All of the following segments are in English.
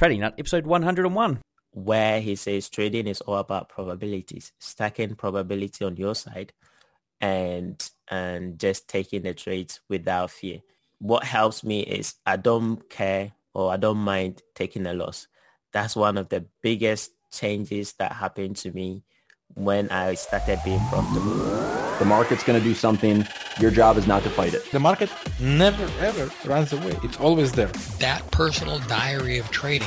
Trading Nut, episode 101. Where he says trading is all about probabilities, stacking probability on your side and and just taking the trades without fear. What helps me is I don't care or I don't mind taking a loss. That's one of the biggest changes that happened to me when I started being profitable. The market's going to do something. Your job is not to fight it. The market never ever runs away. It's always there. That personal diary of trading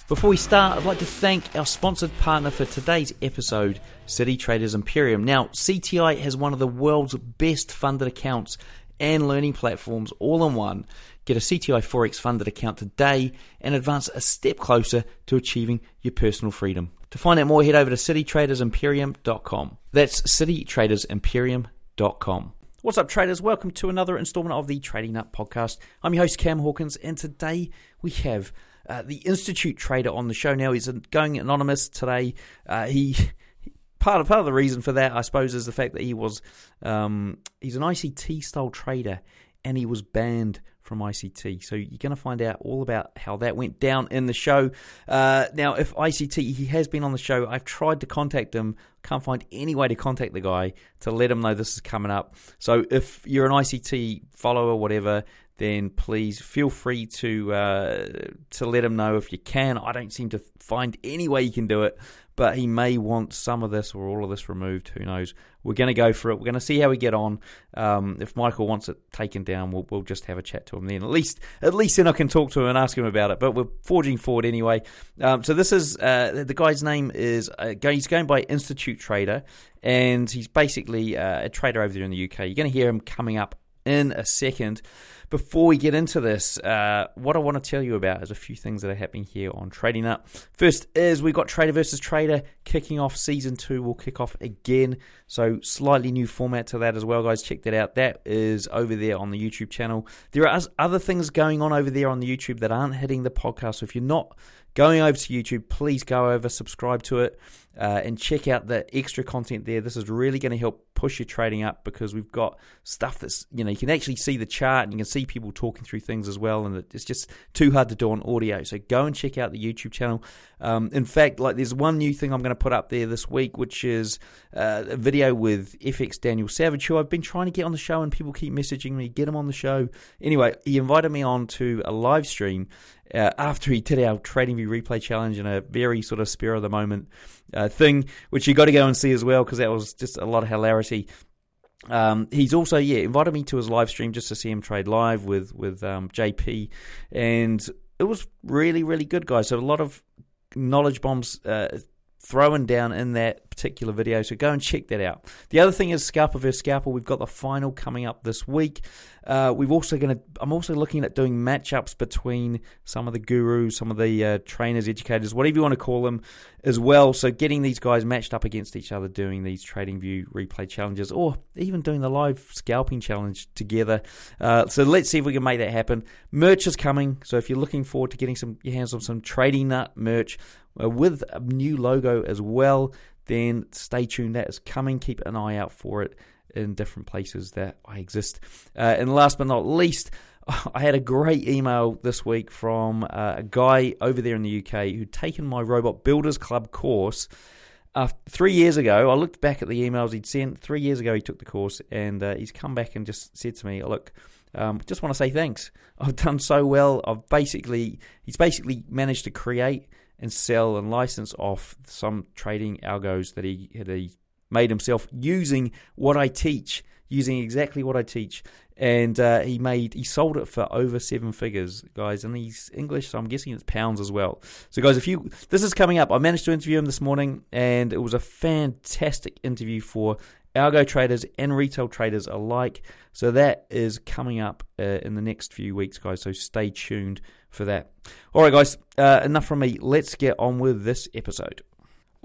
Before we start, I'd like to thank our sponsored partner for today's episode, City Traders Imperium. Now, CTI has one of the world's best funded accounts and learning platforms all in one. Get a CTI Forex funded account today and advance a step closer to achieving your personal freedom. To find out more, head over to citytradersimperium.com. That's citytradersimperium.com. What's up, traders? Welcome to another installment of the Trading Nut podcast. I'm your host, Cam Hawkins, and today we have uh, the Institute trader on the show. Now he's going anonymous today. Uh, he part of part of the reason for that, I suppose, is the fact that he was um, he's an ICT style trader, and he was banned from ICT. So you're going to find out all about how that went down in the show. Uh, now, if ICT, he has been on the show. I've tried to contact him, can't find any way to contact the guy to let him know this is coming up. So if you're an ICT follower, whatever, then please feel free to uh, to let him know if you can. I don't seem to find any way you can do it, but he may want some of this or all of this removed. Who knows? We're going to go for it. We're going to see how we get on. Um, if Michael wants it taken down, we'll, we'll just have a chat to him then. At least, at least then I can talk to him and ask him about it. But we're forging forward anyway. Um, so this is uh, the guy's name is uh, he's going by Institute Trader, and he's basically uh, a trader over there in the UK. You're going to hear him coming up in a second. Before we get into this, uh, what I want to tell you about is a few things that are happening here on Trading Nut. First is we've got Trader versus Trader kicking off. Season two will kick off again, so slightly new format to that as well, guys. Check that out. That is over there on the YouTube channel. There are other things going on over there on the YouTube that aren't hitting the podcast. So if you're not going over to YouTube, please go over, subscribe to it, uh, and check out the extra content there. This is really going to help push your trading up because we've got stuff that's, you know, you can actually see the chart and you can see people talking through things as well. And it's just too hard to do on audio. So go and check out the YouTube channel. Um, in fact, like there's one new thing I'm going to put up there this week, which is uh, a video with FX Daniel Savage, who I've been trying to get on the show and people keep messaging me, get him on the show. Anyway, he invited me on to a live stream uh, after he did our TradingView replay challenge in a very sort of spur of the moment uh, thing, which you got to go and see as well because that was just a lot of hilarity. Um, he's also yeah invited me to his live stream just to see him trade live with with um, JP, and it was really really good, guys. So a lot of knowledge bombs uh, thrown down in that particular video. So go and check that out. The other thing is scalper versus scalper. We've got the final coming up this week. Uh, we've also going to. I'm also looking at doing matchups between some of the gurus, some of the uh, trainers, educators, whatever you want to call them, as well. So getting these guys matched up against each other, doing these TradingView replay challenges, or even doing the live scalping challenge together. Uh, so let's see if we can make that happen. Merch is coming. So if you're looking forward to getting some your hands on some Trading Nut merch with a new logo as well, then stay tuned. That is coming. Keep an eye out for it in different places that I exist. Uh, and last but not least, I had a great email this week from uh, a guy over there in the UK who'd taken my Robot Builders Club course. Uh, three years ago, I looked back at the emails he'd sent. Three years ago, he took the course, and uh, he's come back and just said to me, "Look, um, just want to say thanks. I've done so well. I've basically, he's basically managed to create and sell and license off some trading algos that he had he made himself using what I teach, using exactly what I teach. And uh, he made he sold it for over seven figures, guys. And he's English, so I'm guessing it's pounds as well. So, guys, if you this is coming up, I managed to interview him this morning, and it was a fantastic interview for algo traders and retail traders alike. So that is coming up uh, in the next few weeks, guys. So stay tuned for that. All right, guys, uh, enough from me. Let's get on with this episode.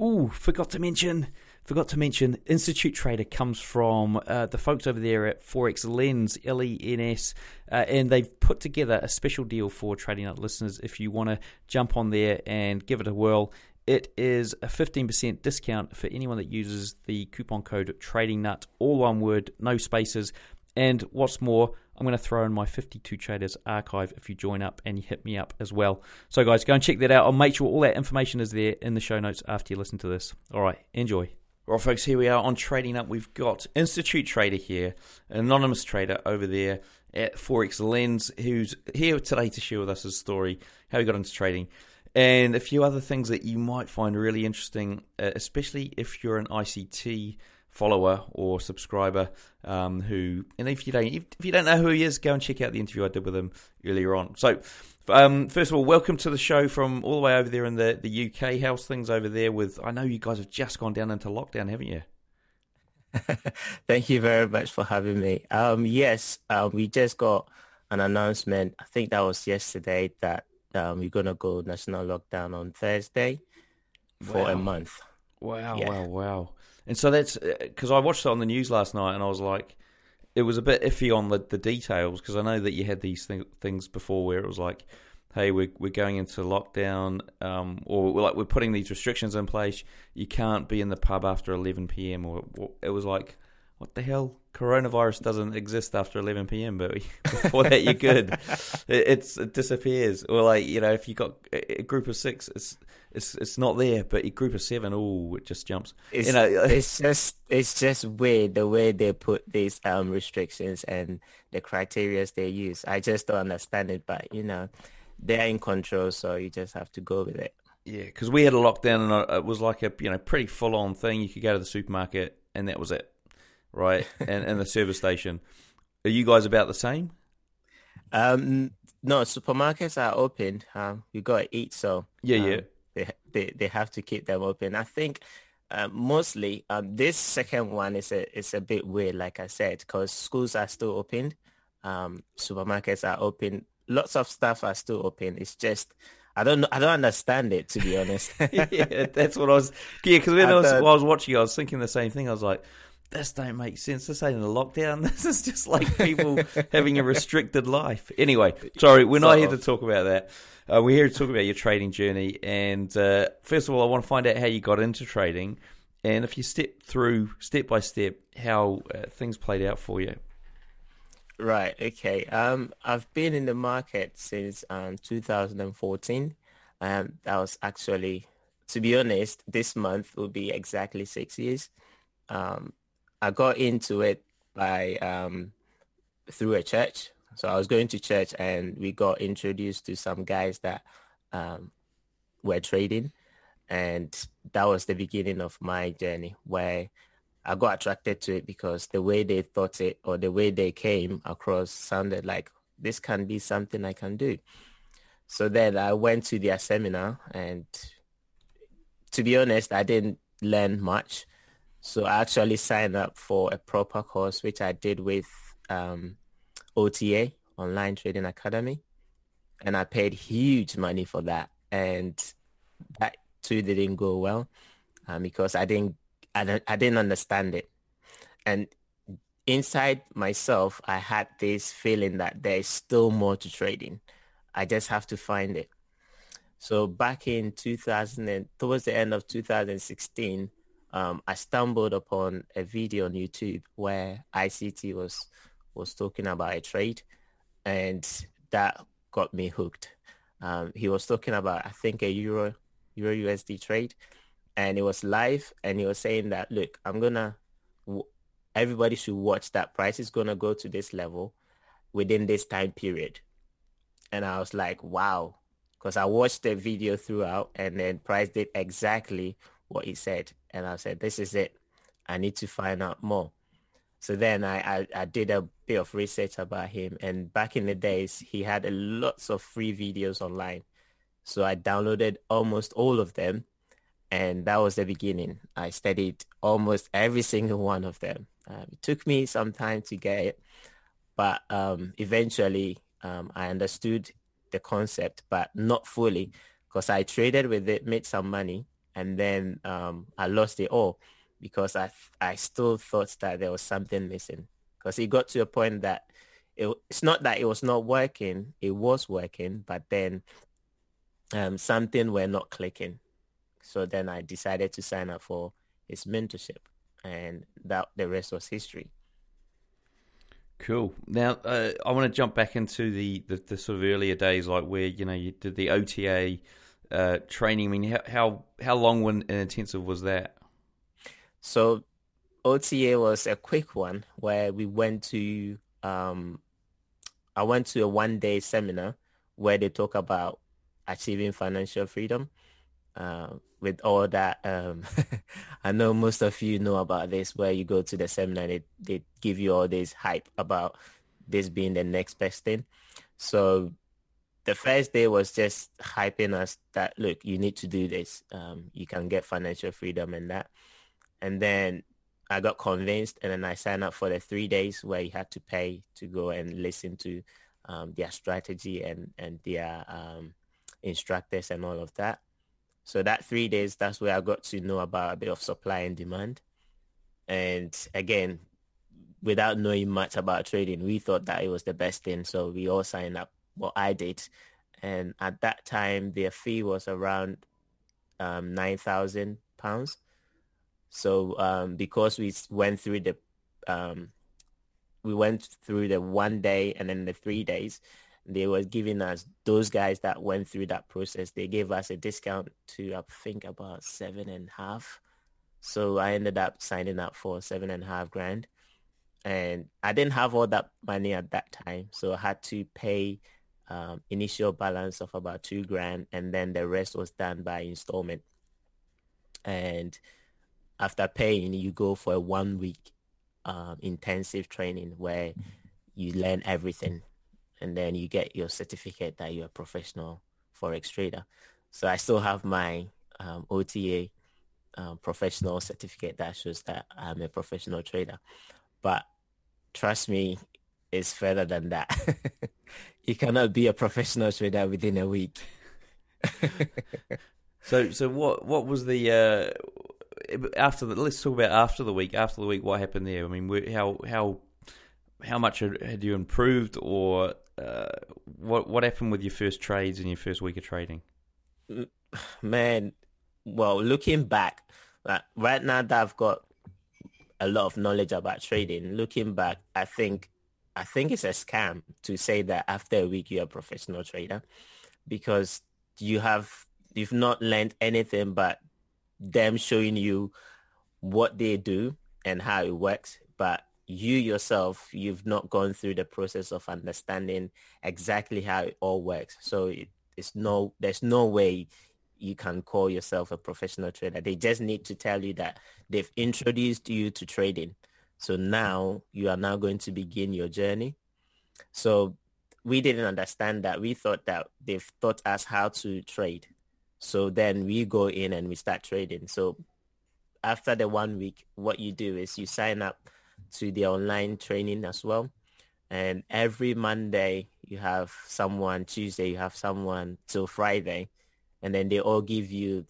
Ooh, forgot to mention Forgot to mention, Institute Trader comes from uh, the folks over there at Forex Lens, L E N S, uh, and they've put together a special deal for Trading Nut listeners. If you want to jump on there and give it a whirl, it is a 15% discount for anyone that uses the coupon code Trading Nut, all one word, no spaces. And what's more, I'm going to throw in my 52 Traders archive if you join up and you hit me up as well. So, guys, go and check that out. I'll make sure all that information is there in the show notes after you listen to this. All right, enjoy. Well, folks, here we are on Trading Nut. We've got Institute Trader here, an anonymous trader over there at Forex Lens, who's here today to share with us his story, how he got into trading, and a few other things that you might find really interesting, uh, especially if you're an ICT follower or subscriber um, who and if you don't if you don't know who he is go and check out the interview I did with him earlier on so um, first of all, welcome to the show from all the way over there in the, the UK. How's things over there? With I know you guys have just gone down into lockdown, haven't you? Thank you very much for having me. Um, yes, uh, we just got an announcement. I think that was yesterday that um, we're gonna go national lockdown on Thursday for wow. a month. Wow, yeah. wow, wow! And so that's because uh, I watched it on the news last night, and I was like, it was a bit iffy on the, the details because I know that you had these th- things before where it was like, hey, we're we're going into lockdown, um, or we're like we're putting these restrictions in place. You can't be in the pub after 11 p.m. Or it was like, what the hell? Coronavirus doesn't exist after 11 p.m. But before that, you're good. it, it disappears. Or like you know, if you got a group of six, it's it's it's not there, but a group of seven, oh, it just jumps. It's, you know, it's just it's just weird the way they put these um restrictions and the criteria they use. I just don't understand it, but you know, they're in control, so you just have to go with it. Yeah, because we had a lockdown and it was like a you know pretty full on thing. You could go to the supermarket and that was it, right? and and the service station. Are you guys about the same? Um, no, supermarkets are open. Um, you got to eat, so yeah, um, yeah they they they have to keep them open. I think uh, mostly um, this second one is a is a bit weird, like I said, because schools are still open, um, supermarkets are open, lots of stuff are still open. It's just I don't know. I don't understand it to be honest. yeah, that's what I was. Yeah, because when I, I, was, I was watching, I was thinking the same thing. I was like, this don't make sense. This ain't a lockdown. This is just like people having a restricted life. Anyway, sorry, we're not here to talk about that. Uh, we're here to talk about your trading journey. And uh, first of all, I want to find out how you got into trading, and if you step through step by step how uh, things played out for you. Right. Okay. Um, I've been in the market since um 2014. Um, that was actually, to be honest, this month will be exactly six years. Um, I got into it by um through a church. So I was going to church and we got introduced to some guys that um, were trading. And that was the beginning of my journey where I got attracted to it because the way they thought it or the way they came across sounded like this can be something I can do. So then I went to their seminar and to be honest, I didn't learn much. So I actually signed up for a proper course, which I did with um, OTA, Online Trading Academy. And I paid huge money for that. And that too didn't go well um, because I didn't, I I didn't understand it. And inside myself, I had this feeling that there is still more to trading. I just have to find it. So back in 2000 and towards the end of 2016, um, I stumbled upon a video on YouTube where ICT was was talking about a trade, and that got me hooked. Um, he was talking about I think a euro euro USD trade, and it was live, and he was saying that look, I'm gonna everybody should watch that price is gonna go to this level within this time period, and I was like, wow, because I watched the video throughout, and then price did exactly what he said, and I said, this is it. I need to find out more. So then I, I, I, did a bit of research about him. And back in the days, he had a lots of free videos online. So I downloaded almost all of them. And that was the beginning. I studied almost every single one of them. Um, it took me some time to get it. But um, eventually, um, I understood the the concept, but not fully because I traded with it, made some money, and then um, I lost it all because I I still thought that there was something missing because it got to a point that it, it's not that it was not working, it was working, but then um, something were not clicking. So then I decided to sign up for his mentorship, and that the rest was history. Cool. Now uh, I want to jump back into the, the, the, sort of earlier days, like where you know you did the OTA uh, training. I mean, how how, how long and intensive was that? So OTA was a quick one where we went to. Um, I went to a one day seminar where they talk about achieving financial freedom. Uh, with all that, um, I know most of you know about this, where you go to the seminar, they, they give you all this hype about this being the next best thing. So the first day was just hyping us that, look, you need to do this. Um, you can get financial freedom and that. And then I got convinced and then I signed up for the three days where you had to pay to go and listen to um, their strategy and, and their um, instructors and all of that. So that three days, that's where I got to know about a bit of supply and demand. And again, without knowing much about trading, we thought that it was the best thing. So we all signed up. Well, I did. And at that time, their fee was around um, 9,000 pounds. So um, because we went through the, um, we went through the one day and then the three days, they were giving us those guys that went through that process. They gave us a discount to I think about seven and a half. So I ended up signing up for seven and a half grand, and I didn't have all that money at that time, so I had to pay um, initial balance of about two grand, and then the rest was done by installment. And after paying, you go for a one week um, intensive training where you learn everything and then you get your certificate that you're a professional forex trader. So I still have my um, OTA um, professional certificate that shows that I'm a professional trader. But trust me, it's further than that. you cannot be a professional trader within a week. so, so what? What was the uh, after the? Let's talk about after the week. After the week, what happened there? I mean, how how how much had you improved, or uh, what what happened with your first trades in your first week of trading? Man, well, looking back, like, right now that I've got a lot of knowledge about trading, looking back, I think I think it's a scam to say that after a week you're a professional trader because you have you've not learned anything but them showing you what they do and how it works, but you yourself, you've not gone through the process of understanding exactly how it all works. So it, it's no, there's no way you can call yourself a professional trader. They just need to tell you that they've introduced you to trading. So now you are now going to begin your journey. So we didn't understand that. We thought that they've taught us how to trade. So then we go in and we start trading. So after the one week, what you do is you sign up to the online training as well. And every Monday you have someone, Tuesday you have someone till Friday, and then they all give you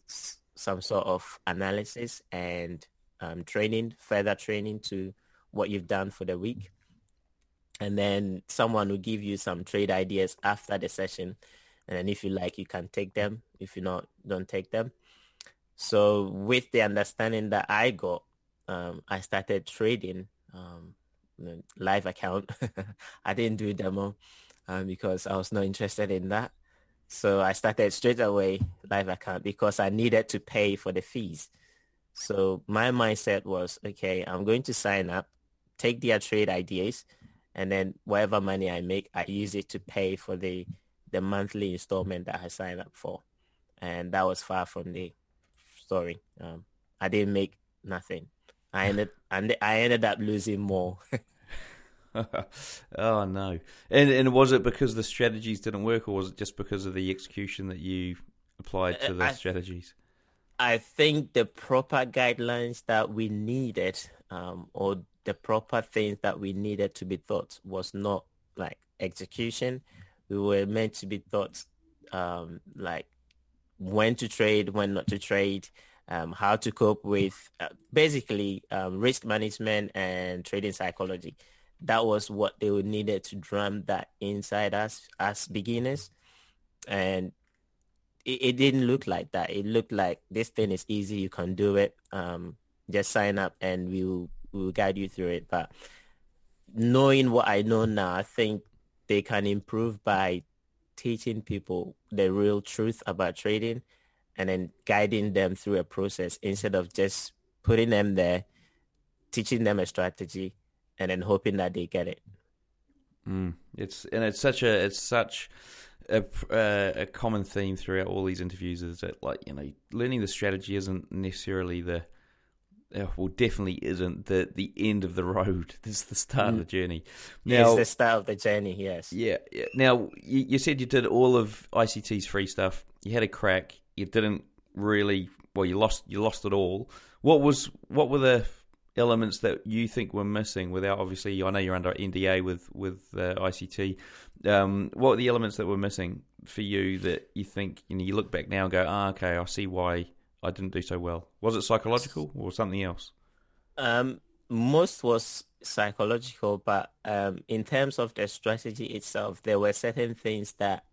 some sort of analysis and um, training, further training to what you've done for the week. And then someone will give you some trade ideas after the session. And then if you like, you can take them. If you not, don't take them. So with the understanding that I got, um, I started trading um, live account. I didn't do demo um, because I was not interested in that. So I started straight away live account because I needed to pay for the fees. So my mindset was, okay, I'm going to sign up, take their trade ideas, and then whatever money I make, I use it to pay for the the monthly installment that I signed up for. And that was far from the story. Um, I didn't make nothing. I ended and I ended up losing more. oh no! And and was it because the strategies didn't work, or was it just because of the execution that you applied to the I, strategies? I think the proper guidelines that we needed, um, or the proper things that we needed to be taught, was not like execution, we were meant to be taught um, like when to trade, when not to trade, um, how to cope with uh, basically um, risk management and trading psychology. That was what they needed to drum that inside us as beginners. And it, it, didn't look like that. It looked like this thing is easy. You can do it. Um, just sign up and we'll, we'll guide you through it. But knowing what I know now, I think they can improve by teaching people the real truth about trading and then guiding them through a process instead of just putting them there, teaching them a strategy, and then hoping that they get it. Mm, it's and it's such a it's such a, uh, a common theme throughout all these interviews is that like you know learning the strategy isn't necessarily the uh, well definitely isn't the the end of the road. This is the start mm. of the journey. Now, it's the start of the journey. Yes. Yeah. yeah. Now you, you said you did all of ICT's free stuff. You had a crack you didn't really well you lost you lost it all. What was what were the elements that you think were missing without obviously I know you're under NDA with with uh, ICT. Um, what are the elements that were missing for you that you think you know you look back now and go ah okay I see why I didn't do so well. Was it psychological or something else? Um, most was psychological, but um, in terms of the strategy itself, there were certain things that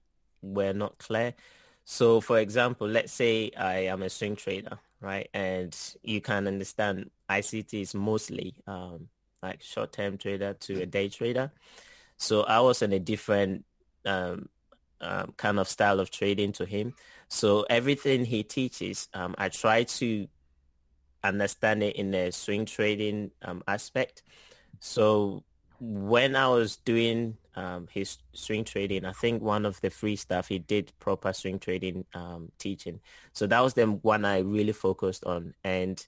were not clear. So for example, let's say I am a swing trader, right? And you can understand ICT is mostly um, like short-term trader to a day trader. So I was in a different um, um, kind of style of trading to him. So everything he teaches, um, I try to understand it in the swing trading um, aspect. So when I was doing um, his swing trading, I think one of the free stuff he did proper swing trading um, teaching. So that was the one I really focused on. And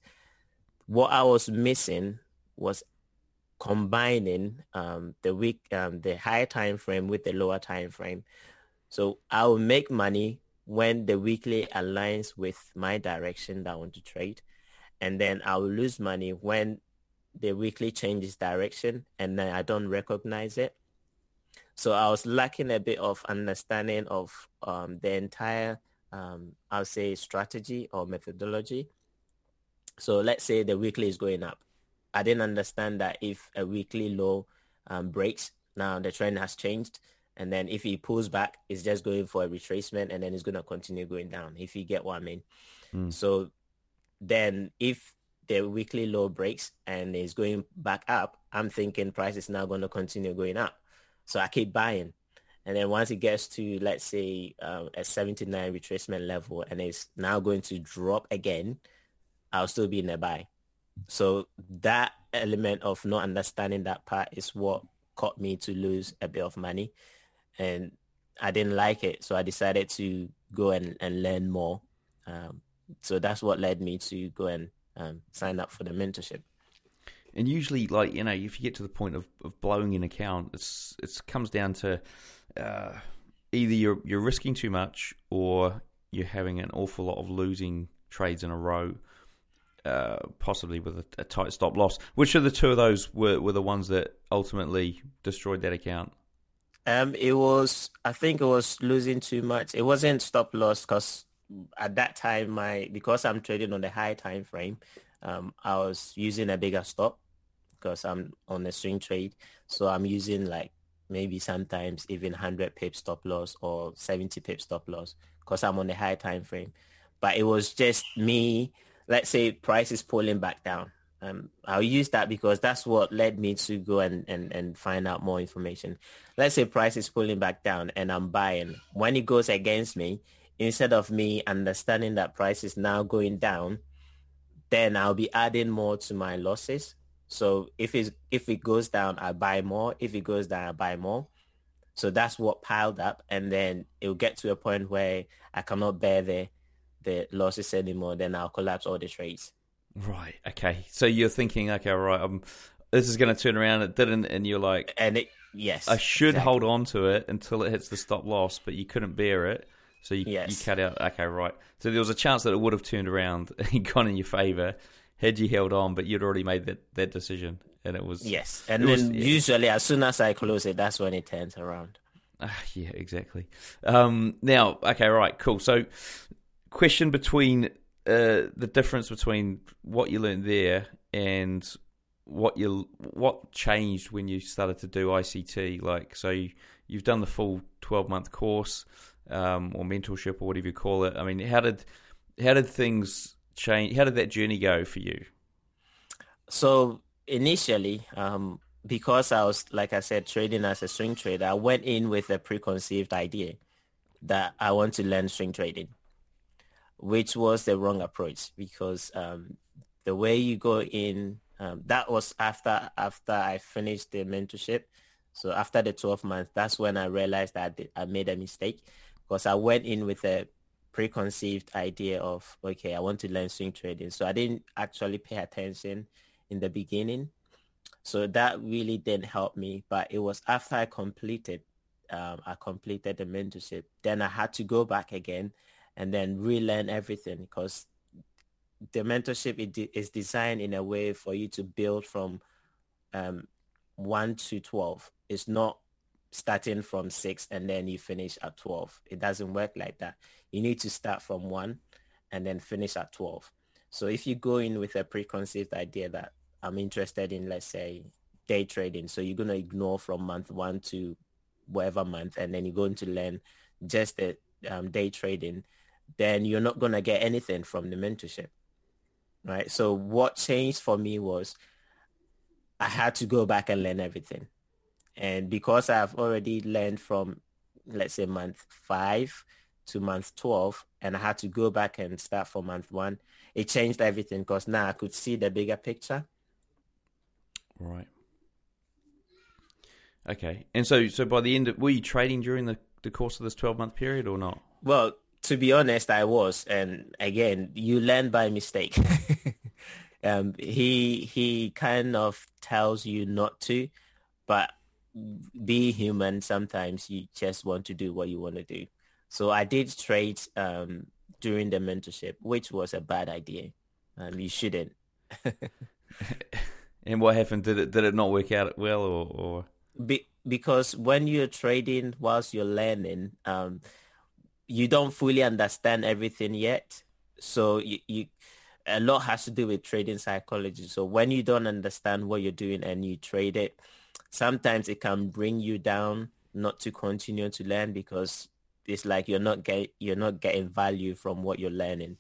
what I was missing was combining um, the week, um, the higher time frame with the lower time frame. So I will make money when the weekly aligns with my direction that I want to trade. And then I will lose money when the weekly changes direction and then I don't recognize it. So I was lacking a bit of understanding of um, the entire, um, I'll say, strategy or methodology. So let's say the weekly is going up. I didn't understand that if a weekly low um, breaks, now the trend has changed. And then if he pulls back, it's just going for a retracement and then it's going to continue going down, if you get what I mean. Mm. So then if the weekly low breaks and is going back up, I'm thinking price is now going to continue going up. So I keep buying. And then once it gets to, let's say, uh, a 79 retracement level and it's now going to drop again, I'll still be in a buy. So that element of not understanding that part is what caught me to lose a bit of money. And I didn't like it. So I decided to go and, and learn more. Um, so that's what led me to go and um, sign up for the mentorship. And usually, like you know, if you get to the point of, of blowing an account, it's it comes down to uh, either you're you're risking too much or you're having an awful lot of losing trades in a row, uh, possibly with a, a, tight stop loss. Which of the two of those were, were the ones that ultimately destroyed that account? Um, it was I think it was losing too much. It wasn't stop loss because at that time, my because I'm trading on the high time frame, um, I was using a bigger stop because I'm on a swing trade. So I'm using like maybe sometimes even 100 pip stop loss or 70 pip stop loss because I'm on the high time frame. But it was just me. Let's say price is pulling back down. Um, I'll use that because that's what led me to go and, and, and find out more information. Let's say price is pulling back down and I'm buying. When it goes against me, instead of me understanding that price is now going down, then I'll be adding more to my losses. So if it if it goes down, I buy more. If it goes down, I buy more. So that's what piled up, and then it'll get to a point where I cannot bear the the losses anymore. Then I'll collapse all the trades. Right. Okay. So you're thinking, okay, right, um, this is going to turn around. It didn't, and you're like, and it, yes, I should exactly. hold on to it until it hits the stop loss, but you couldn't bear it. So you, yes. you cut out. Okay, right. So there was a chance that it would have turned around and gone in your favour had you held on, but you'd already made that, that decision, and it was yes. And then was, usually, as soon as I close it, that's when it turns around. Uh, yeah, exactly. Um, now, okay, right, cool. So, question between uh, the difference between what you learned there and what you what changed when you started to do ICT. Like, so you've done the full twelve month course um, or mentorship or whatever you call it. I mean, how did how did things change? How did that journey go for you? So initially, um, because I was, like I said, trading as a swing trader, I went in with a preconceived idea that I want to learn swing trading, which was the wrong approach because um, the way you go in, um, that was after after I finished the mentorship. So after the 12 months, that's when I realized that I made a mistake because I went in with a preconceived idea of, okay, I want to learn swing trading. So I didn't actually pay attention in the beginning. So that really didn't help me. But it was after I completed, um, I completed the mentorship. Then I had to go back again and then relearn everything because the mentorship is designed in a way for you to build from um, 1 to 12. It's not starting from 6 and then you finish at 12. It doesn't work like that. You need to start from 1 and then finish at 12. So if you go in with a preconceived idea that I'm interested in, let's say, day trading, so you're going to ignore from month 1 to whatever month and then you're going to learn just the um, day trading, then you're not going to get anything from the mentorship right? So what changed for me was I had to go back and learn everything. And because I've already learned from, let's say, month five to month 12, and I had to go back and start from month one, it changed everything because now I could see the bigger picture. Right. Okay. And so, so by the end of, were you trading during the, the course of this 12 month period or not? Well, to be honest, I was, and again, you learn by mistake. um, he he kind of tells you not to, but be human. Sometimes you just want to do what you want to do. So I did trade um, during the mentorship, which was a bad idea. Um, you shouldn't. and what happened? Did it did it not work out well, or? or... Be, because when you're trading whilst you're learning, um, you don't fully understand everything yet. So you, you a lot has to do with trading psychology. So when you don't understand what you're doing and you trade it, sometimes it can bring you down not to continue to learn because it's like you're not get you're not getting value from what you're learning.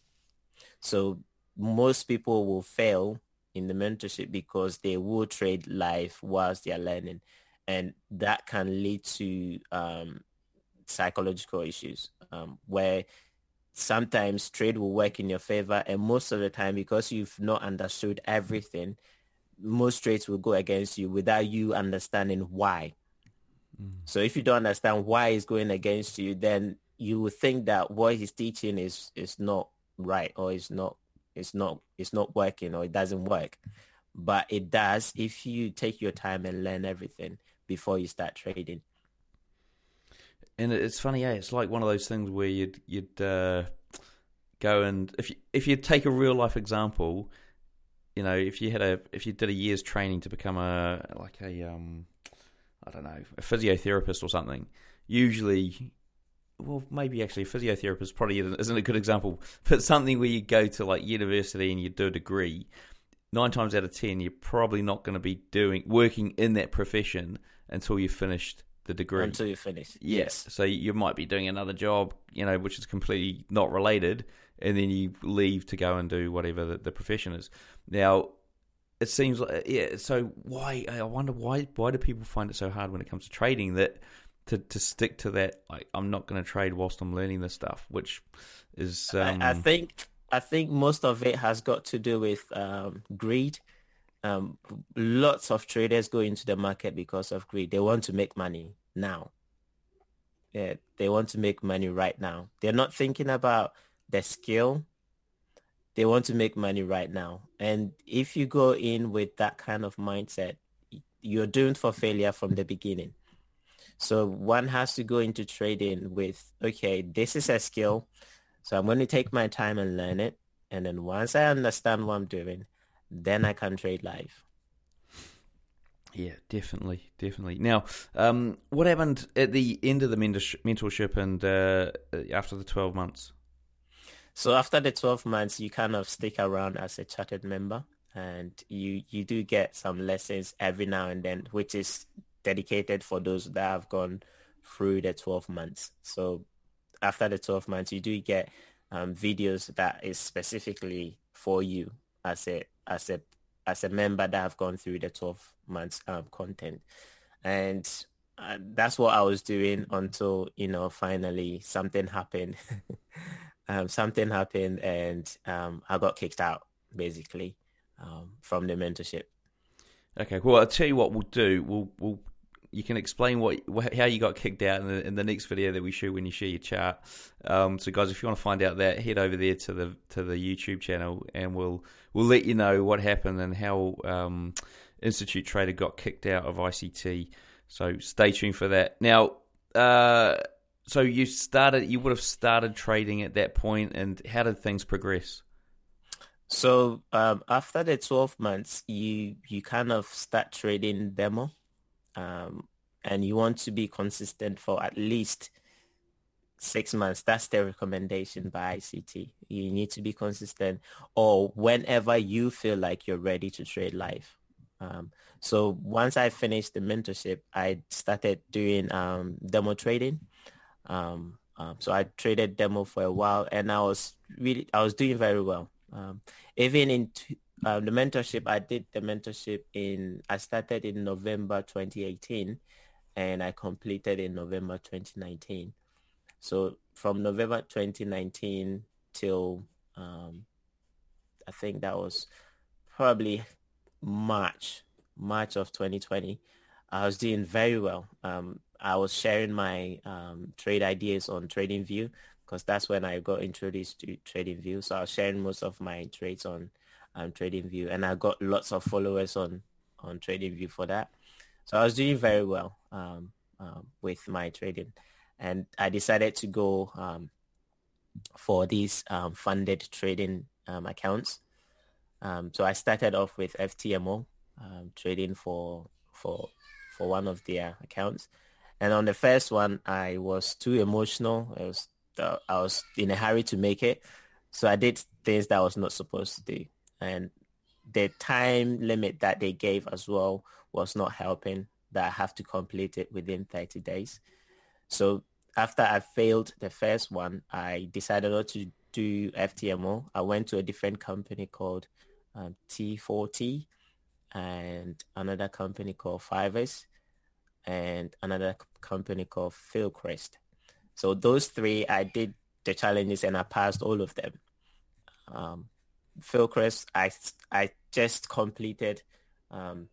So most people will fail in the mentorship because they will trade life whilst they're learning, and that can lead to um, psychological issues um, where sometimes trade will work in your favor and most of the time because you've not understood everything most trades will go against you without you understanding why mm. so if you don't understand why he's going against you then you will think that what he's teaching is is not right or it's not it's not it's not working or it doesn't work but it does if you take your time and learn everything before you start trading and it's funny, yeah. It's like one of those things where you'd you'd uh, go and if you if you take a real life example, you know, if you had a if you did a year's training to become a like a um, I don't know, a physiotherapist or something, usually. Well, maybe actually a physiotherapist probably isn't a good example, but something where you go to like university and you do a degree, nine times out of ten, you're probably not going to be doing working in that profession until you've finished the degree until you finish. Yes. yes. So you might be doing another job, you know, which is completely not related, and then you leave to go and do whatever the, the profession is. Now, it seems like yeah. So why? I wonder why. Why do people find it so hard when it comes to trading that to to stick to that? Like, I'm not going to trade whilst I'm learning this stuff, which is. Um, I, I, think I think most of it has got to do with um, greed um, lots of traders go into the market because of greed. They want to make money now. Yeah, they want to make money right now. They're not thinking about the skill. They want to make money right now. And if you go in with that kind of mindset, you're doomed for failure from the beginning. So one has to go into trading with, okay, this is a skill. So I'm going to take my time and learn it. And then once I understand what I'm doing, then I can trade live. Yeah, definitely, definitely. Now, um, what happened at the end of the mentorship and uh, after the twelve months? So after the twelve months, you kind of stick around as a chartered member, and you you do get some lessons every now and then, which is dedicated for those that have gone through the twelve months. So after the twelve months, you do get um, videos that is specifically for you as a as a as a member that have gone through the 12 months um, content. And uh, that's what I was doing until, you know, finally something happened. um, something happened and um, I got kicked out, basically, um, from the mentorship. Okay, well, I'll tell you what we'll do. We'll, we'll you can explain what how you got kicked out in the, in the next video that we shoot when you share your chart. Um, so, guys, if you want to find out that, head over there to the to the YouTube channel, and we'll we'll let you know what happened and how um, Institute Trader got kicked out of ICT. So, stay tuned for that. Now, uh, so you started, you would have started trading at that point, and how did things progress? So um, after the 12 months, you you kind of start trading demo um, and you want to be consistent for at least six months. That's the recommendation by ICT. You need to be consistent or whenever you feel like you're ready to trade live. Um, so once I finished the mentorship, I started doing um, demo trading. Um, um so I traded demo for a while and I was really, I was doing very well. Um, even in t- um, the mentorship, I did the mentorship in, I started in November 2018 and I completed in November 2019. So from November 2019 till um, I think that was probably March, March of 2020, I was doing very well. Um, I was sharing my um, trade ideas on TradingView because that's when I got introduced to TradingView. So I was sharing most of my trades on um, TradingView, and I got lots of followers on on TradingView for that. So I was doing very well um, um, with my trading, and I decided to go um, for these um, funded trading um, accounts. so I started off with FTMO trading for for for one of their accounts, and on the first one I was too emotional. I was uh, I was in a hurry to make it, so I did things that I was not supposed to do and the time limit that they gave as well was not helping that I have to complete it within 30 days. So after I failed the first one, I decided not to do FTMO. I went to a different company called um, T4T and another company called Fivers and another company called Philcrest. So those three, I did the challenges and I passed all of them. Um, Philcrest, I I just completed um,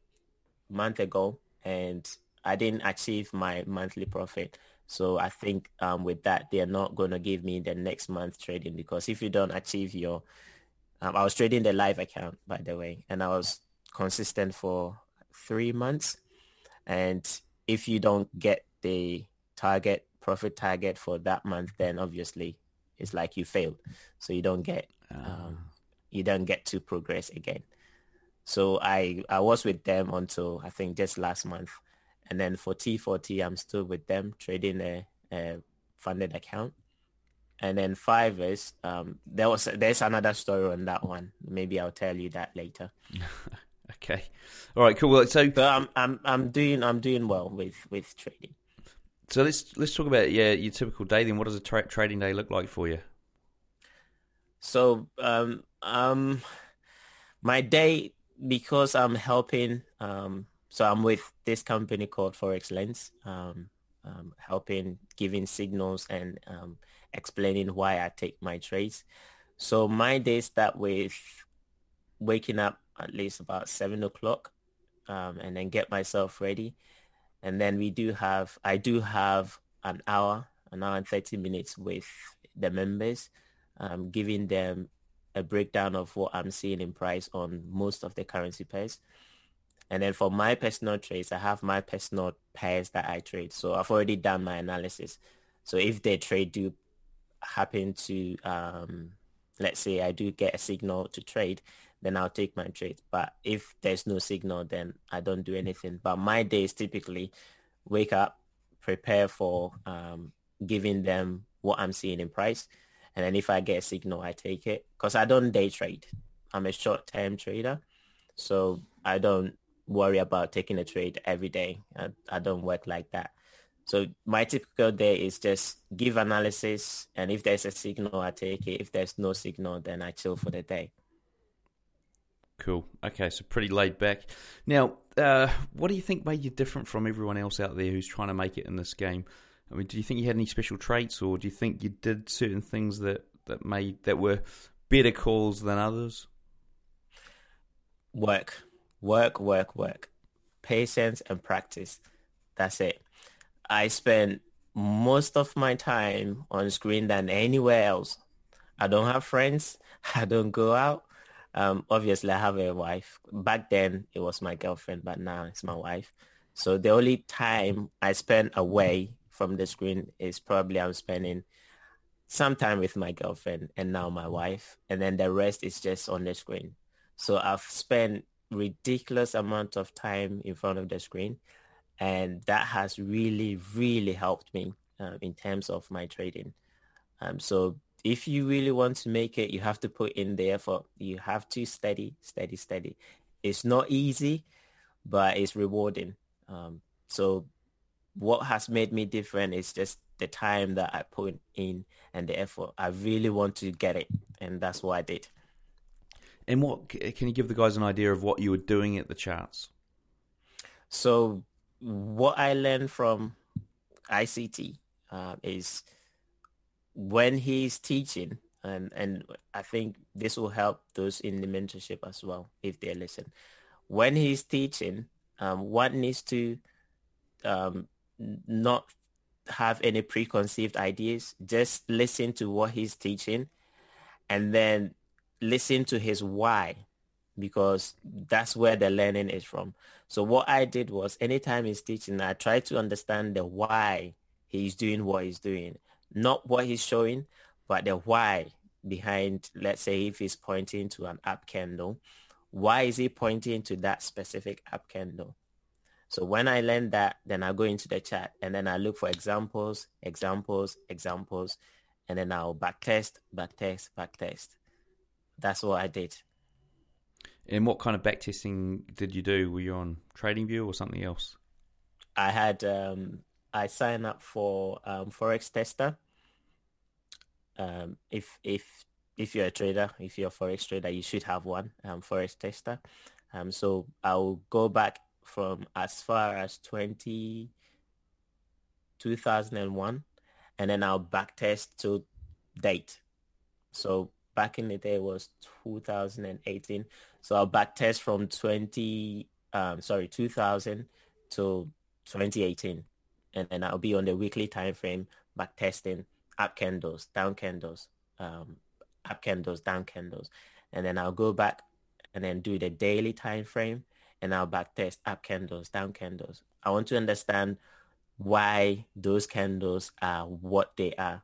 month ago, and I didn't achieve my monthly profit. So I think um, with that, they are not going to give me the next month trading because if you don't achieve your, um, I was trading the live account by the way, and I was consistent for three months, and if you don't get the target profit target for that month, then obviously it's like you failed, so you don't get um, you don't get to progress again. So I, I was with them until I think just last month. And then for T4T, I'm still with them trading a, a funded account. And then Fivers, um, there was there's another story on that one. Maybe I'll tell you that later. okay, all right, cool. So, but I'm I'm I'm doing I'm doing well with with trading. So let's let's talk about yeah your typical day. Then, what does a tra- trading day look like for you? So um, um, my day because I'm helping. Um, so I'm with this company called Forex Lens, um, um, helping, giving signals and um, explaining why I take my trades. So my day start with waking up at least about seven o'clock, um, and then get myself ready. And then we do have, I do have an hour, an hour and 30 minutes with the members, um, giving them a breakdown of what I'm seeing in price on most of the currency pairs. And then for my personal trades, I have my personal pairs that I trade. So I've already done my analysis. So if the trade do happen to, um, let's say I do get a signal to trade, then I'll take my trade. But if there's no signal, then I don't do anything. But my days typically wake up, prepare for um, giving them what I'm seeing in price. And then if I get a signal, I take it because I don't day trade. I'm a short-term trader. So I don't worry about taking a trade every day. I, I don't work like that. So my typical day is just give analysis. And if there's a signal, I take it. If there's no signal, then I chill for the day. Cool. Okay, so pretty laid back. Now, uh, what do you think made you different from everyone else out there who's trying to make it in this game? I mean, do you think you had any special traits, or do you think you did certain things that that made that were better calls than others? Work, work, work, work, patience and practice. That's it. I spend most of my time on screen than anywhere else. I don't have friends. I don't go out. Um, obviously, I have a wife. Back then, it was my girlfriend, but now it's my wife. So the only time I spend away from the screen is probably I'm spending some time with my girlfriend and now my wife, and then the rest is just on the screen. So I've spent ridiculous amount of time in front of the screen, and that has really, really helped me uh, in terms of my trading. Um, so if you really want to make it, you have to put in the effort. You have to steady, steady, steady. It's not easy, but it's rewarding. Um, so what has made me different is just the time that I put in and the effort. I really want to get it, and that's what I did. And what can you give the guys an idea of what you were doing at the charts? So what I learned from ICT uh, is when he's teaching, and, and I think this will help those in the mentorship as well if they listen. When he's teaching, um, one needs to um, not have any preconceived ideas. Just listen to what he's teaching and then listen to his why because that's where the learning is from. So what I did was anytime he's teaching, I try to understand the why he's doing what he's doing not what he's showing, but the why behind, let's say if he's pointing to an up candle, why is he pointing to that specific up candle? So when I learn that, then I go into the chat and then I look for examples, examples, examples, and then I'll backtest, backtest, backtest. That's what I did. And what kind of backtesting did you do? Were you on TradingView or something else? I had um, I signed up for um, Forex Tester. Um, if if if you're a trader, if you're a forex trader, you should have one um, forex tester. Um, so I'll go back from as far as 20, 2001, and then I'll back test to date. So back in the day was 2018. So I'll back test from 20, um, sorry, 2000 to 2018 and then I'll be on the weekly time frame back testing up candles, down candles, um, up candles, down candles, and then I'll go back and then do the daily time frame, and I'll back test up candles, down candles. I want to understand why those candles are what they are.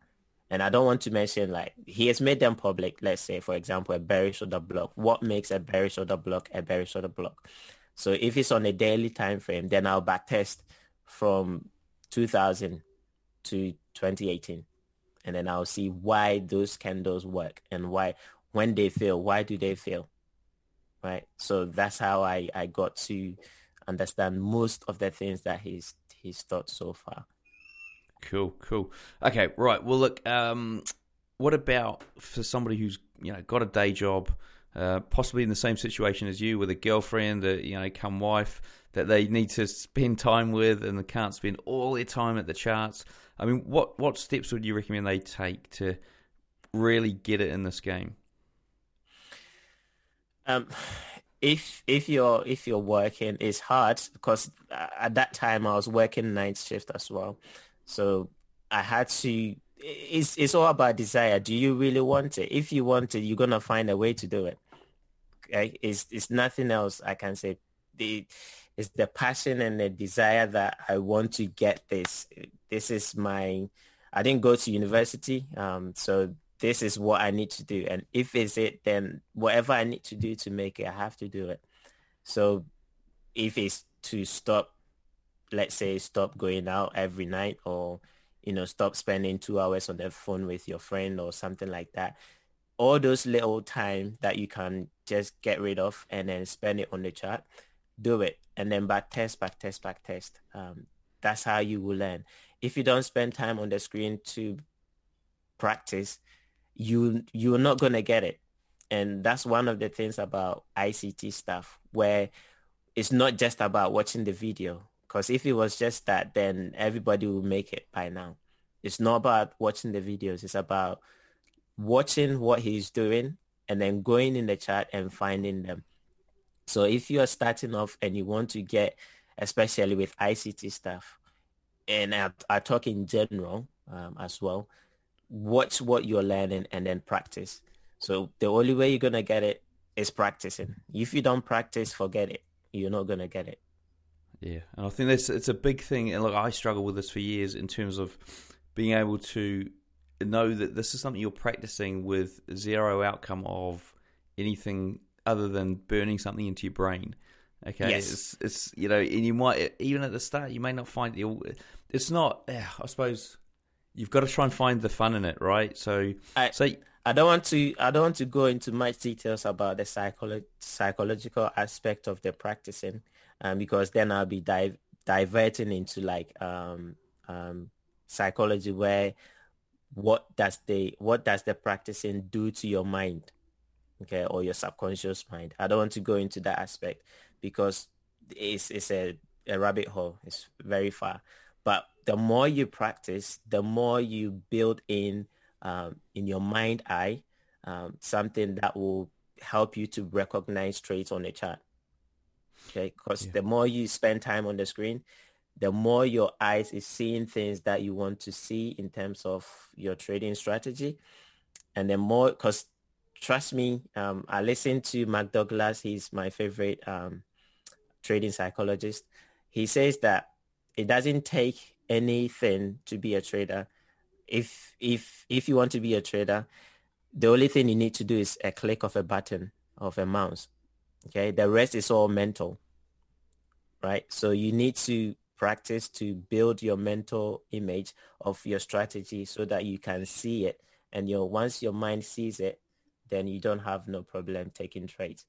And I don't want to mention like he has made them public. Let's say, for example, a bearish order block. What makes a bearish order block a bearish order block? So if it's on a daily time frame, then I'll back test from 2000 to 2018 and then I'll see why those candles work and why when they fail, why do they fail? Right. So that's how I, I got to understand most of the things that he's he's taught so far. Cool, cool. Okay, right. Well, look. Um, what about for somebody who's you know got a day job, uh, possibly in the same situation as you, with a girlfriend, a you know, come wife, that they need to spend time with and they can't spend all their time at the charts. I mean, what what steps would you recommend they take to really get it in this game? Um, if if you're if you're working, it's hard because at that time I was working night shift as well, so I had to. It's it's all about desire. Do you really want it? If you want it, you're gonna find a way to do it. Okay? It's it's nothing else I can say. The it's the passion and the desire that I want to get this. This is my, I didn't go to university. Um, so this is what I need to do. And if it's it, then whatever I need to do to make it, I have to do it. So if it's to stop, let's say stop going out every night or, you know, stop spending two hours on the phone with your friend or something like that. All those little time that you can just get rid of and then spend it on the chat, do it. And then back test, back test, back test. Um, that's how you will learn. If you don't spend time on the screen to practice, you you're not gonna get it. And that's one of the things about ICT stuff where it's not just about watching the video. Because if it was just that, then everybody will make it by now. It's not about watching the videos. It's about watching what he's doing and then going in the chat and finding them. So if you are starting off and you want to get, especially with ICT stuff, and I, I talk in general um, as well, watch what you're learning and then practice. So the only way you're going to get it is practicing. If you don't practice, forget it. You're not going to get it. Yeah, and I think that's it's a big thing. And look, I struggle with this for years in terms of being able to know that this is something you're practicing with zero outcome of anything other than burning something into your brain. Okay, yes. it's, it's you know, and you might even at the start you may not find it. It's not. I suppose you've got to try and find the fun in it, right? So, I, so I don't want to I don't want to go into much details about the psycholo- psychological aspect of the practicing, um, because then I'll be di- diverting into like um, um, psychology, where what does the what does the practicing do to your mind, okay, or your subconscious mind? I don't want to go into that aspect because it's it's a, a rabbit hole. It's very far, but the more you practice, the more you build in um, in your mind eye um, something that will help you to recognize traits on the chart. Okay, because yeah. the more you spend time on the screen, the more your eyes is seeing things that you want to see in terms of your trading strategy, and the more because trust me, um, I listen to Mark Douglas. He's my favorite um, trading psychologist. He says that it doesn't take anything to be a trader. If if if you want to be a trader, the only thing you need to do is a click of a button of a mouse. Okay, the rest is all mental. Right? So you need to practice to build your mental image of your strategy so that you can see it and your once your mind sees it, then you don't have no problem taking trades.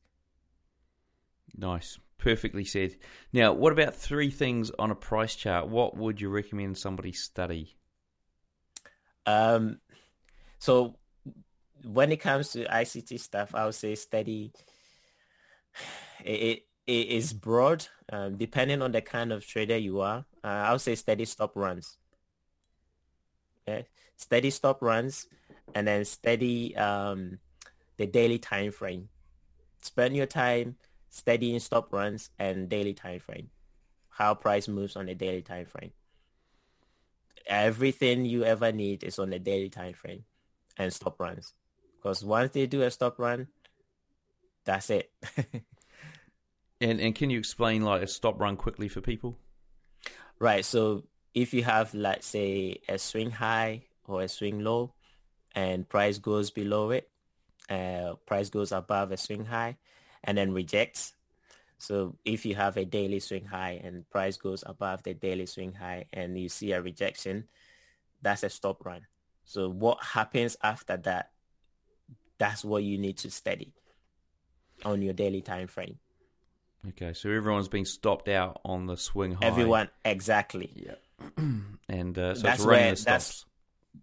Nice. Perfectly said. Now, what about three things on a price chart? What would you recommend somebody study? Um, so when it comes to ICT stuff, I would say study. It, it, is broad, um, depending on the kind of trader you are. Uh, I would say steady stop runs. Okay, steady stop runs, and then steady um, the daily time frame. Spend your time studying stop runs and daily time frame, how price moves on a daily time frame. Everything you ever need is on the daily time frame and stop runs. Because once they do a stop run, that's it. and and can you explain like a stop run quickly for people? Right. So if you have let's say a swing high or a swing low and price goes below it, uh, price goes above a swing high, and then rejects. So if you have a daily swing high and price goes above the daily swing high and you see a rejection, that's a stop run. So what happens after that? That's what you need to study on your daily time frame. Okay, so everyone's being stopped out on the swing high. Everyone, exactly. Yeah, and uh, so that's where that's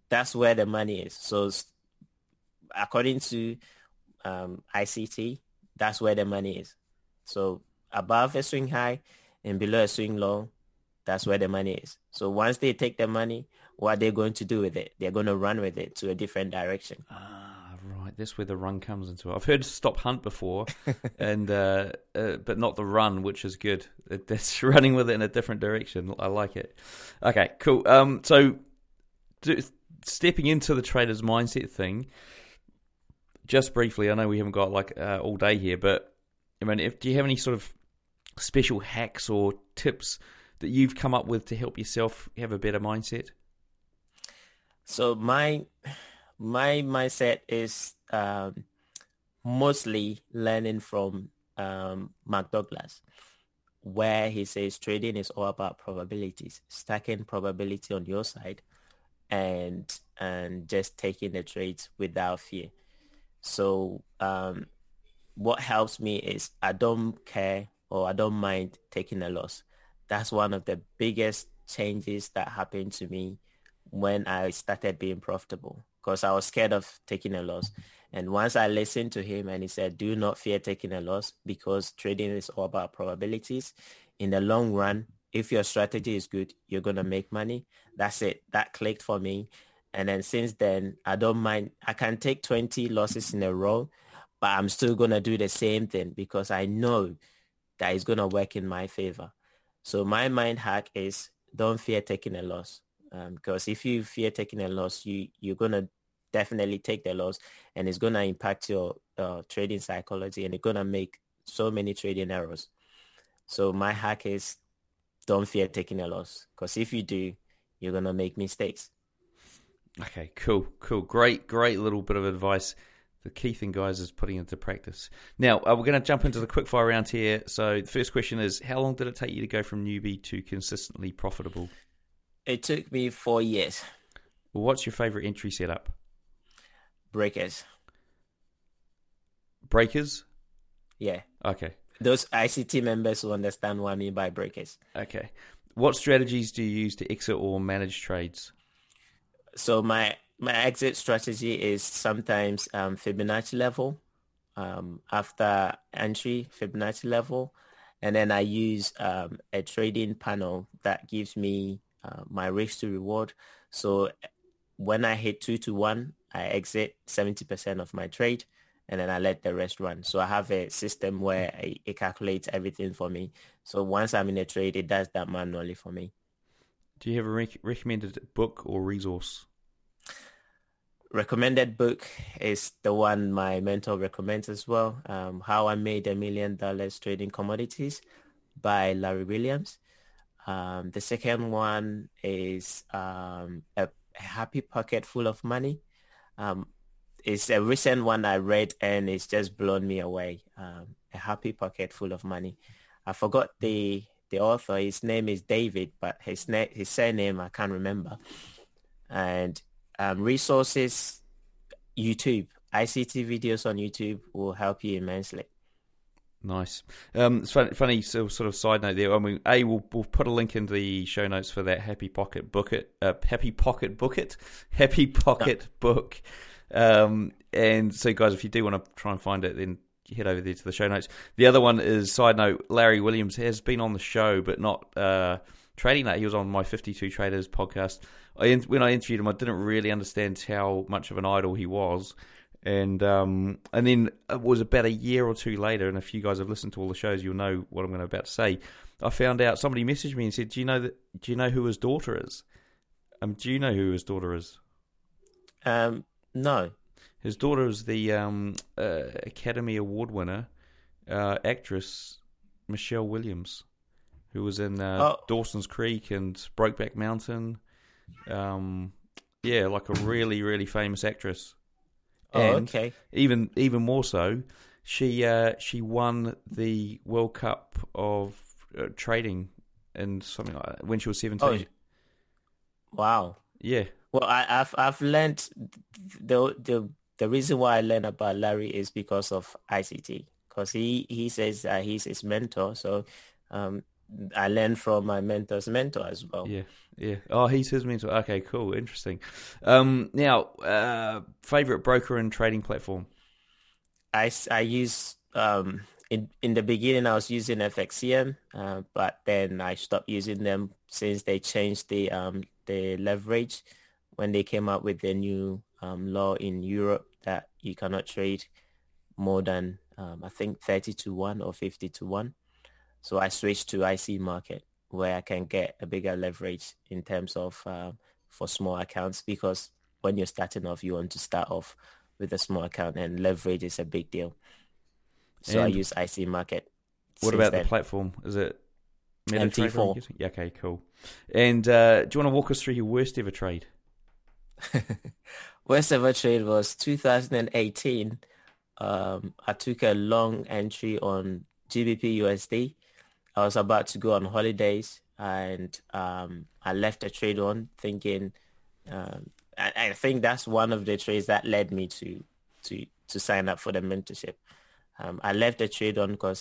that's where the money is. So according to um, ICT, that's where the money is. So above a swing high and below a swing low, that's where the money is. So once they take the money, what are they going to do with it? They're going to run with it to a different direction. Ah, That's where the run comes into it. I've heard stop hunt before, and uh, uh, but not the run, which is good. That's running with it in a different direction. I like it. Okay, cool. Um, so do, stepping into the trader's mindset thing just briefly, I know we haven't got like uh, all day here, but I mean, if do you have any sort of special hacks or tips that you've come up with to help yourself have a better mindset? So my my mindset is um, mostly learning from um, Mark Douglas, where he says trading is all about probabilities, stacking probability on your side, and and just taking the trades without fear. So um, what helps me is I don't care or I don't mind taking a loss. That's one of the biggest changes that happened to me when I started being profitable because I was scared of taking a loss. And once I listened to him and he said, do not fear taking a loss because trading is all about probabilities. In the long run, if your strategy is good, you're going to make money. That's it. That clicked for me. And then since then, I don't mind. I can take 20 losses in a row, but I'm still going to do the same thing because I know that it's going to work in my favor. So my mind hack is don't fear taking a loss. Um, because if you fear taking a loss, you, you're to definitely take the loss and it's to impact your uh, trading psychology and it's to make so many trading errors. So my hack is don't fear taking a loss because if you do, you're to make mistakes. Okay, cool, cool. Great, great little bit of advice. The key thing, guys, is putting into practice. Now, uh, we're going to jump into the quickfire round here. So, the first question is How long did it take you to go from newbie to consistently profitable? It took me four years. What's your favorite entry setup? Breakers. Breakers? Yeah. Okay. Those ICT members will understand what I mean by breakers. Okay. What strategies do you use to exit or manage trades? So my my exit strategy is sometimes um, Fibonacci level um, after entry Fibonacci level, and then I use um, a trading panel that gives me uh, my risk to reward. So when I hit two to one, I exit 70% of my trade and then I let the rest run. So I have a system where it calculates everything for me. So once I'm in a trade, it does that manually for me. Do you have a rec- recommended book or resource? Recommended book is the one my mentor recommends as well. Um, How I Made a Million Dollars Trading Commodities by Larry Williams. Um, the second one is um, a Happy Pocket Full of Money. Um, it's a recent one I read and it's just blown me away. Um, a Happy Pocket Full of Money. I forgot the the author. His name is David, but his na- his surname I can't remember. And um, resources, YouTube, ICT videos on YouTube will help you immensely. Nice. Um, it's funny, funny so, sort of side note there. I mean, a we'll, we'll put a link in the show notes for that Happy Pocket book it, uh, Happy Pocket book it, Happy Pocket book. Um, and so, guys, if you do want to try and find it, then head over there to the show notes. The other one is side note. Larry Williams has been on the show, but not uh, trading that. He was on my 52 Traders podcast. I, when I interviewed him, I didn't really understand how much of an idol he was and um, and then it was about a year or two later, and if you guys have listened to all the shows, you'll know what I'm going to about to say. I found out somebody messaged me and said, "Do you know that? Do you know who his daughter is? Um, do you know who his daughter is? Um, no. His daughter is the um, uh, Academy Award winner uh, actress Michelle Williams, who was in uh, oh. Dawson's Creek and Brokeback Mountain. Um, yeah, like a really really famous actress. Oh, and okay. Even even more so, she uh, she won the World Cup of uh, trading and something like that when she was seventeen. Oh, wow. Yeah. Well, I, have I've learned the the the reason why I learned about Larry is because of ICT because he he says that he's his mentor. So um, I learned from my mentor's mentor as well. Yeah, yeah. Oh, he's his mentor. Okay, cool, interesting. Um, now, uh, favorite broker and trading platform. I, I use um, in in the beginning I was using FXCM, uh, but then I stopped using them since they changed the um, the leverage when they came out with the new um, law in Europe that you cannot trade more than um, I think 30 to 1 or 50 to 1. So I switched to IC market where I can get a bigger leverage in terms of uh, for small accounts because when you're starting off, you want to start off with a small account and leverage is a big deal. So and I use IC market. What about then. the platform? Is it MT4? Yeah, okay, cool. And uh, do you want to walk us through your worst ever trade? worst ever trade was 2018. Um, I took a long entry on GBP USD. I was about to go on holidays and um, I left the trade on thinking, um, I, I, think that's one of the trades that led me to to to sign up for the mentorship. Um, I left the trade on because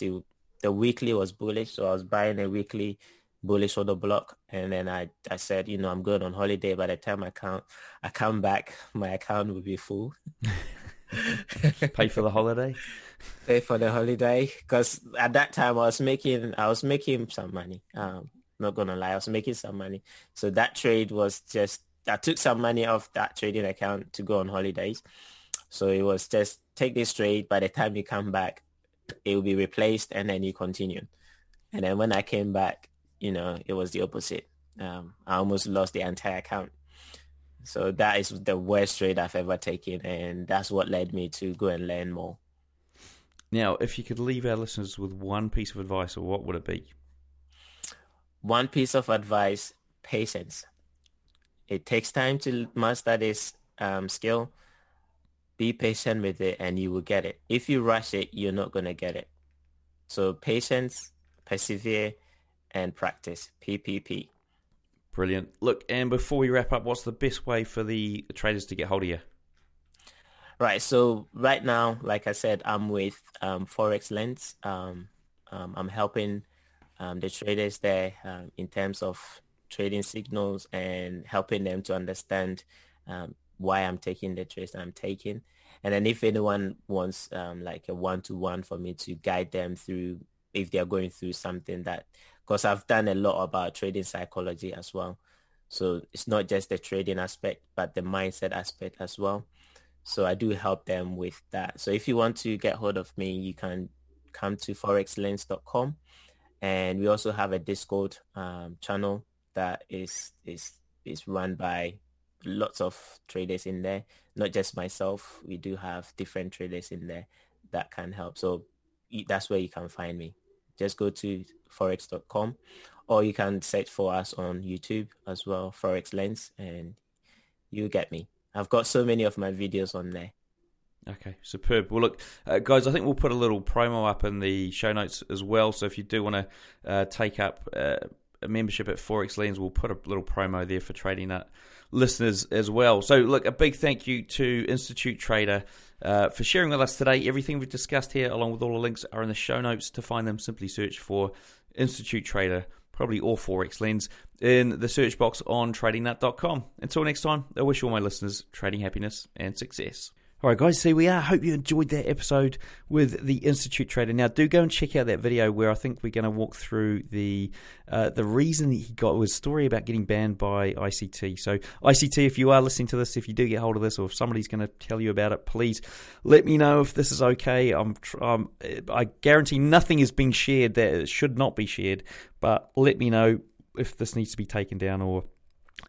the weekly was bullish, so I was buying a weekly bullish order block, and then I I said, you know, I'm going on holiday. By the time I come I come back, my account will be full. Pay for the holiday. Pay for the holiday because at that time I was making I was making some money. Um, not gonna lie, I was making some money. So that trade was just I took some money off that trading account to go on holidays. So it was just take this trade. By the time you come back, it will be replaced, and then you continue. And then when I came back, you know, it was the opposite. Um, I almost lost the entire account. So that is the worst trade I've ever taken, and that's what led me to go and learn more. Now, if you could leave our listeners with one piece of advice, what would it be? One piece of advice: patience. It takes time to master this um, skill. Be patient with it, and you will get it. If you rush it, you're not gonna get it. So patience, persevere, and practice. PPP. Brilliant. Look, and before we wrap up, what's the best way for the traders to get hold of you? Right. So right now, like I said, I'm with um, Forex Lens. Um, um, I'm helping um, the traders there um, in terms of trading signals and helping them to understand um, why I'm taking the trades I'm taking. And then if anyone wants like a one-to-one for me to guide them through if they're going through something that because I've done a lot about trading psychology as well. So it's not just the trading aspect, but the mindset aspect as well. So I do help them with that. So if you want to get hold of me, you can come to forexlens.com. And we also have a Discord um, channel that is, is, is run by lots of traders in there, not just myself. We do have different traders in there that can help. So that's where you can find me just go to forex.com or you can search for us on YouTube as well, Forex Lens, and you get me. I've got so many of my videos on there. Okay, superb. Well, look, uh, guys, I think we'll put a little promo up in the show notes as well. So if you do want to uh, take up uh, membership at Forex Lens, we'll put a little promo there for Trading Nut listeners as well. So, look, a big thank you to Institute Trader uh, for sharing with us today. Everything we've discussed here, along with all the links, are in the show notes. To find them, simply search for Institute Trader, probably or Forex Lens, in the search box on tradingnut.com. Until next time, I wish all my listeners trading happiness and success. All right, guys, see we are. Hope you enjoyed that episode with the Institute Trader. Now, do go and check out that video where I think we're going to walk through the uh, the reason he got his story about getting banned by ICT. So, ICT, if you are listening to this, if you do get hold of this, or if somebody's going to tell you about it, please let me know if this is okay. I'm, um, I guarantee nothing is being shared that should not be shared, but let me know if this needs to be taken down or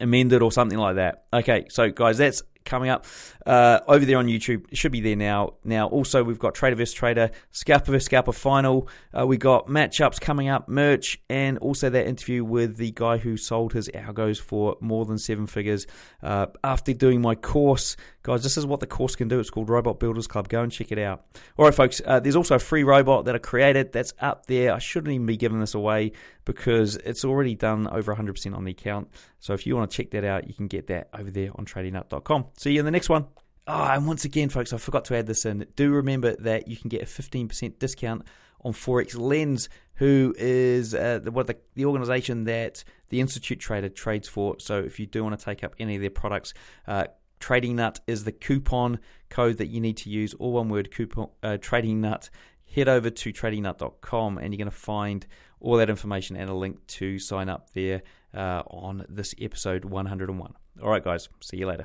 amended or something like that. Okay, so guys, that's coming up uh, over there on YouTube. It should be there now. Now, also, we've got Trader vs. Trader, Scalper vs. Scalper final. Uh, we got matchups coming up, merch, and also that interview with the guy who sold his algos for more than seven figures uh, after doing my course. Guys, this is what the course can do. It's called Robot Builders Club. Go and check it out. All right, folks, uh, there's also a free robot that I created that's up there. I shouldn't even be giving this away because it's already done over 100% on the account. So if you want to check that out, you can get that over there on tradingnut.com. See you in the next one. Oh, and once again, folks, I forgot to add this in. Do remember that you can get a 15% discount on Forex Lens, who is uh, the, what the, the organization that the Institute Trader trades for. So if you do want to take up any of their products, uh, Trading Nut is the coupon code that you need to use, all one word, coupon, uh, Trading Nut. Head over to tradingnut.com and you're going to find all that information and a link to sign up there uh, on this episode 101. All right, guys, see you later.